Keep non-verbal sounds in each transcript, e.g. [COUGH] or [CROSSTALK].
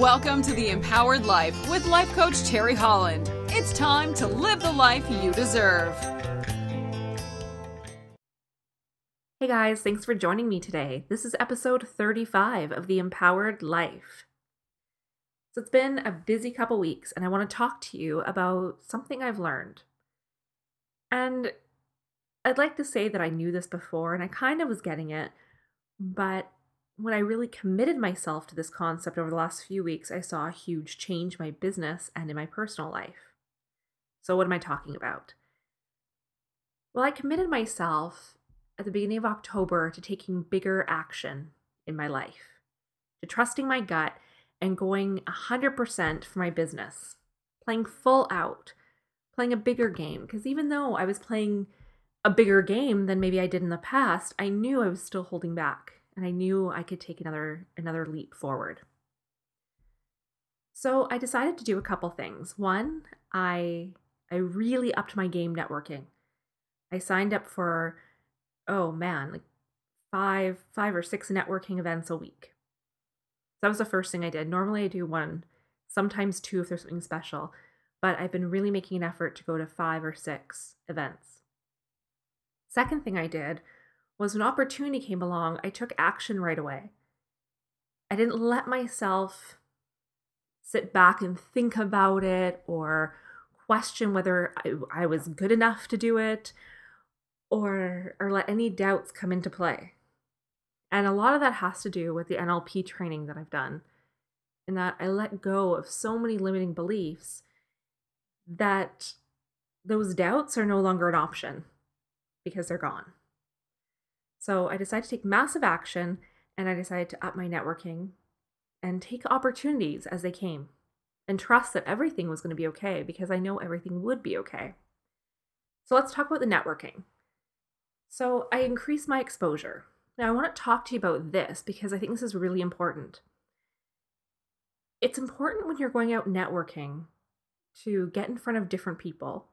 Welcome to the Empowered Life with life coach Terry Holland. It's time to live the life you deserve. Hey guys, thanks for joining me today. This is episode 35 of The Empowered Life. So it's been a busy couple weeks, and I want to talk to you about something I've learned. And I'd like to say that I knew this before and I kind of was getting it, but when I really committed myself to this concept over the last few weeks, I saw a huge change in my business and in my personal life. So, what am I talking about? Well, I committed myself at the beginning of October to taking bigger action in my life, to trusting my gut and going 100% for my business, playing full out, playing a bigger game. Because even though I was playing a bigger game than maybe I did in the past, I knew I was still holding back and I knew I could take another another leap forward. So I decided to do a couple things. One, I I really upped my game networking. I signed up for oh man, like five five or six networking events a week. That was the first thing I did. Normally I do one, sometimes two if there's something special, but I've been really making an effort to go to five or six events. Second thing I did was when opportunity came along, I took action right away. I didn't let myself sit back and think about it or question whether I, I, was good enough to do it or or let any doubts come into play. And a lot of that has to do with the NLP training that I've done. In that I let go of so many limiting beliefs that those doubts are no longer an option because they're gone. So I decided to take massive action and I decided to up my networking and take opportunities as they came and trust that everything was going to be okay because I know everything would be okay. So let's talk about the networking. So I increased my exposure. Now I want to talk to you about this because I think this is really important. It's important when you're going out networking to get in front of different people,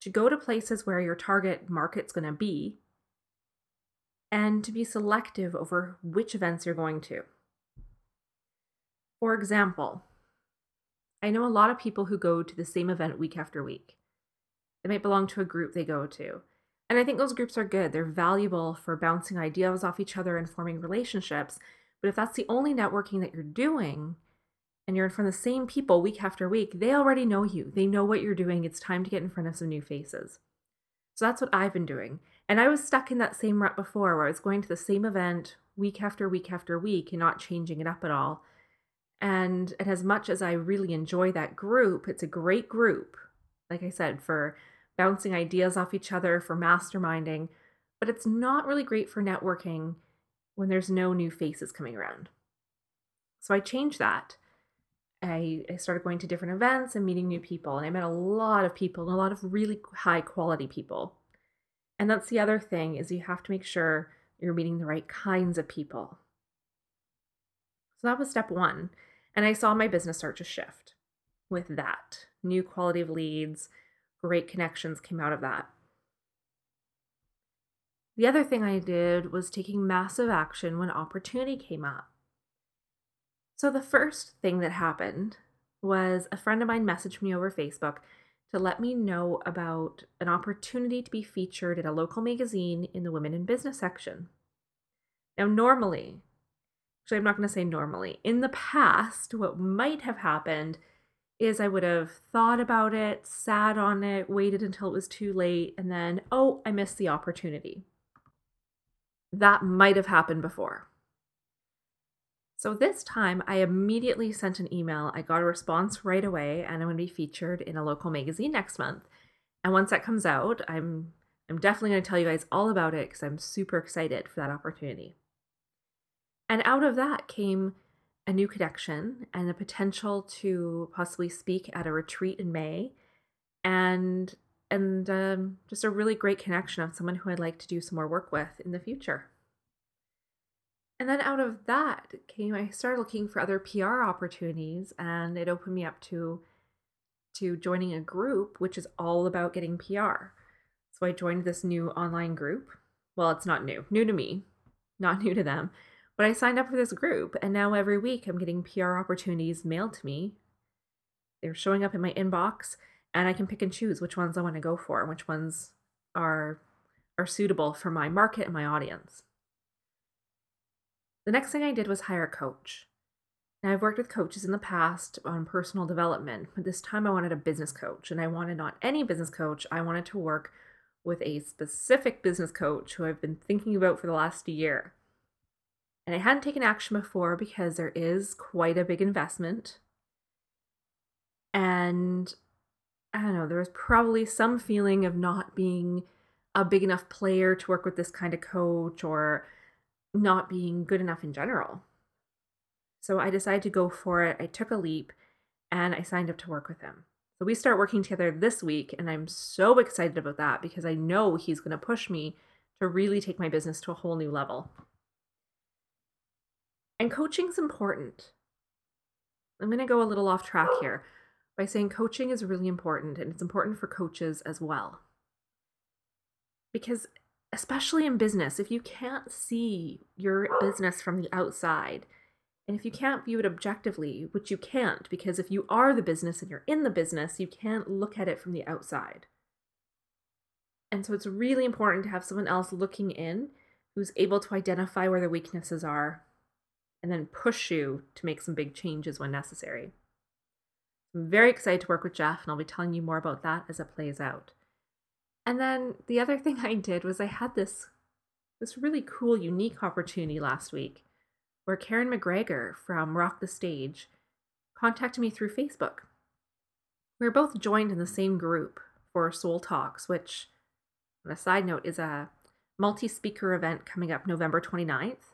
to go to places where your target market's going to be, and to be selective over which events you're going to. For example, I know a lot of people who go to the same event week after week. They might belong to a group they go to. And I think those groups are good. They're valuable for bouncing ideas off each other and forming relationships. But if that's the only networking that you're doing, and you're in front of the same people week after week, they already know you. They know what you're doing. It's time to get in front of some new faces. So that's what I've been doing. And I was stuck in that same rut before where I was going to the same event week after week after week and not changing it up at all. And, and as much as I really enjoy that group, it's a great group, like I said, for bouncing ideas off each other, for masterminding, but it's not really great for networking when there's no new faces coming around. So I changed that. I, I started going to different events and meeting new people, and I met a lot of people and a lot of really high quality people. And that's the other thing is you have to make sure you're meeting the right kinds of people. So that was step one. And I saw my business start to shift with that. New quality of leads, great connections came out of that. The other thing I did was taking massive action when opportunity came up. So the first thing that happened was a friend of mine messaged me over Facebook to let me know about an opportunity to be featured in a local magazine in the Women in Business section. Now, normally, actually, I'm not going to say normally, in the past, what might have happened is I would have thought about it, sat on it, waited until it was too late, and then, oh, I missed the opportunity. That might have happened before. So this time, I immediately sent an email. I got a response right away, and I'm going to be featured in a local magazine next month. And once that comes out, I'm I'm definitely going to tell you guys all about it because I'm super excited for that opportunity. And out of that came a new connection and the potential to possibly speak at a retreat in May, and and um, just a really great connection of someone who I'd like to do some more work with in the future. And then out of that came I started looking for other PR opportunities and it opened me up to to joining a group which is all about getting PR. So I joined this new online group. Well, it's not new. New to me, not [LAUGHS] new to them, But I signed up for this group, and now every week I'm getting PR opportunities mailed to me. They're showing up in my inbox, and I can pick and choose which ones I want to go for and which ones are are suitable for my market and my audience. The next thing I did was hire a coach. Now, I've worked with coaches in the past on personal development, but this time I wanted a business coach, and I wanted not any business coach, I wanted to work with a specific business coach who I've been thinking about for the last year. And I hadn't taken action before because there is quite a big investment. And I don't know, there was probably some feeling of not being a big enough player to work with this kind of coach or not being good enough in general. So I decided to go for it. I took a leap and I signed up to work with him. So we start working together this week, and I'm so excited about that because I know he's going to push me to really take my business to a whole new level. And coaching's important. I'm going to go a little off track here by saying coaching is really important and it's important for coaches as well. Because, especially in business, if you can't see your business from the outside, and if you can't view it objectively, which you can't, because if you are the business and you're in the business, you can't look at it from the outside. And so it's really important to have someone else looking in who's able to identify where the weaknesses are and then push you to make some big changes when necessary. I'm very excited to work with Jeff, and I'll be telling you more about that as it plays out. And then the other [LAUGHS] thing I did was I had this this really cool, unique opportunity last week where Karen McGregor from Rock the Stage contacted me through Facebook. We were both joined in the same group for Soul Talks, which, on a side note, is a multi speaker event coming up November 29th.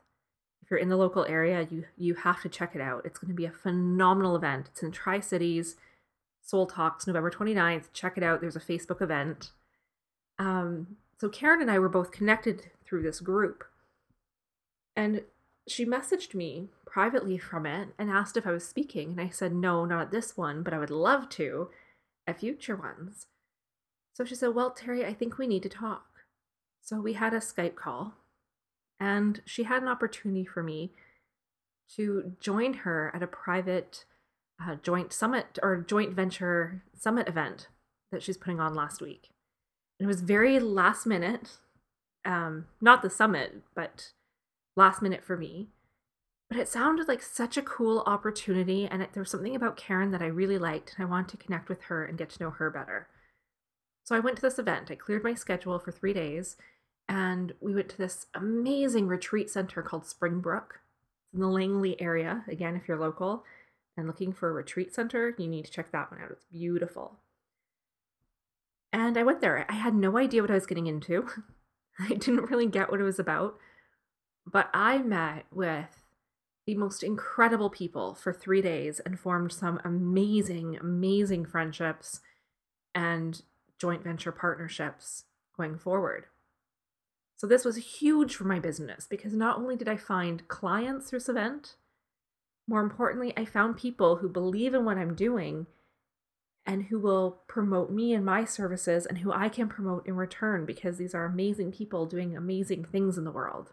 If you're in the local area, you, you have to check it out. It's going to be a phenomenal event. It's in Tri Cities, Soul Talks, November 29th. Check it out. There's a Facebook event. Um, so Karen and I were both connected through this group. And she messaged me privately from it and asked if I was speaking. And I said, no, not at this one, but I would love to at future ones. So she said, well, Terry, I think we need to talk. So we had a Skype call, and she had an opportunity for me to join her at a private uh, joint summit or joint venture summit event that she's putting on last week. It was very last minute, um, not the summit, but last minute for me. But it sounded like such a cool opportunity, and it, there was something about Karen that I really liked, and I wanted to connect with her and get to know her better. So I went to this event. I cleared my schedule for three days, and we went to this amazing retreat center called Springbrook in the Langley area. Again, if you're local and looking for a retreat center, you need to check that one out. It's beautiful. And I went there. I had no idea what I was getting into. [LAUGHS] I didn't really get what it was about. But I met with the most incredible people for three days and formed some amazing, amazing friendships and joint venture partnerships going forward. So, this was huge for my business because not only did I find clients through this event, more importantly, I found people who believe in what I'm doing and who will promote me and my services and who I can promote in return because these are amazing people doing amazing things in the world.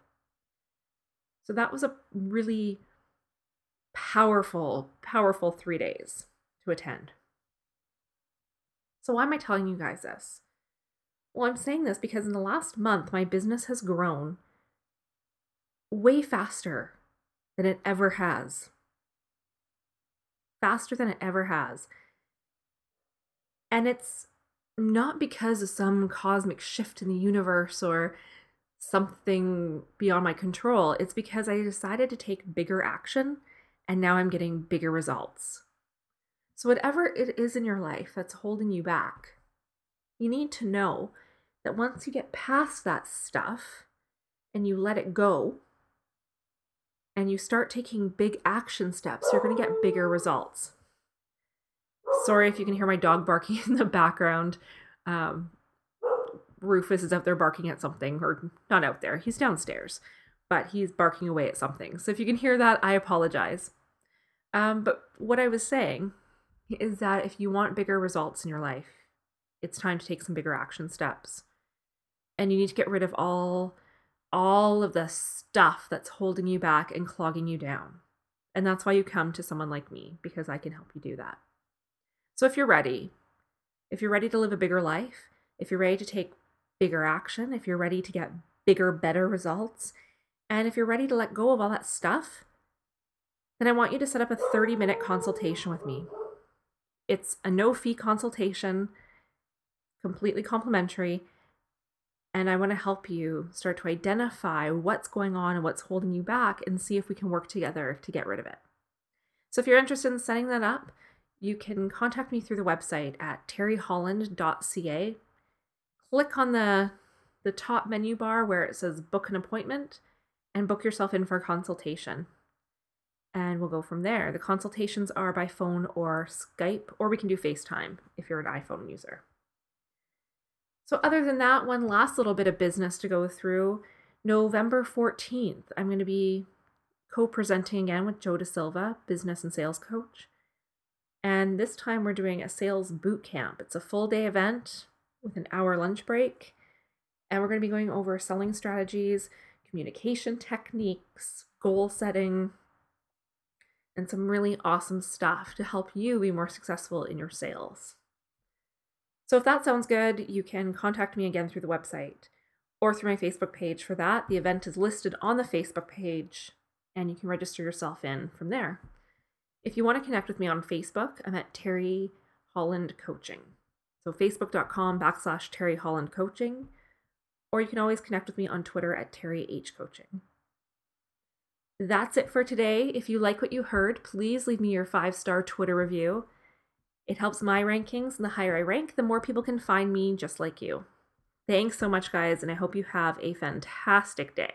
So that was a really powerful, powerful three days to attend. So, why am I telling you guys this? Well, I'm saying this because in the last month, my business has grown way faster than it ever has. Faster than it ever has. And it's not because of some cosmic shift in the universe or something beyond my control. It's because I decided to take bigger action and now I'm getting bigger results. So, whatever it is in your life that's holding you back, you need to know that once you get past that stuff and you let it go and you start taking big action steps, you're going to get bigger results. Sorry if you can hear my dog barking [LAUGHS] in the background. Um, Rufus is out there barking at something, or not out there, he's downstairs, but he's barking away at something. So if you can hear that, I apologize. Um, but what I was saying is that if you want bigger results in your life, it's time to take some bigger action steps. And you need to get rid of all all of the stuff that's holding you back and clogging you down. And that's why you come to someone like me, because I can help you do that. So if you're ready, if you're ready to live a bigger life, if you're ready to take bigger action, if you're ready to get bigger, better results, and if you're ready to let go of all that stuff, then I want you to set up a 30 minute consultation with me. It's a no fee consultation, completely complimentary. And I want to help you start to identify what's going on and what's holding you back and see if we can work together to get rid of it. So if you're interested in setting that up, you can contact me through the website at terryholland.ca. Click on the, the top menu bar where it says book an appointment and book yourself in for a consultation. And we'll go from there. The consultations are by phone or Skype, or we can do FaceTime if you're an iPhone user. So, other than that, one last little bit of business to go through. November 14th, I'm going to be co presenting again with Joe Da Silva, business and sales coach. And this time we're doing a sales boot camp. It's a full day event with an hour lunch break. And we're going to be going over selling strategies, communication techniques, goal setting, and some really awesome stuff to help you be more successful in your sales. So if that sounds good, you can contact me again through the website or through my Facebook page for that. The event is listed on the Facebook page and you can register yourself in from there. If you want to connect with me on Facebook, I'm at Terry Holland Coaching. So facebook.com backslash Terry Holland Coaching, or you can always connect with me on Twitter at Terry H Coaching. That's it for today. If you like what you heard, please leave me your five star Twitter review. It helps my rankings, and the higher I rank, the more people can find me just like you. Thanks so much, guys, and I hope you have a fantastic day.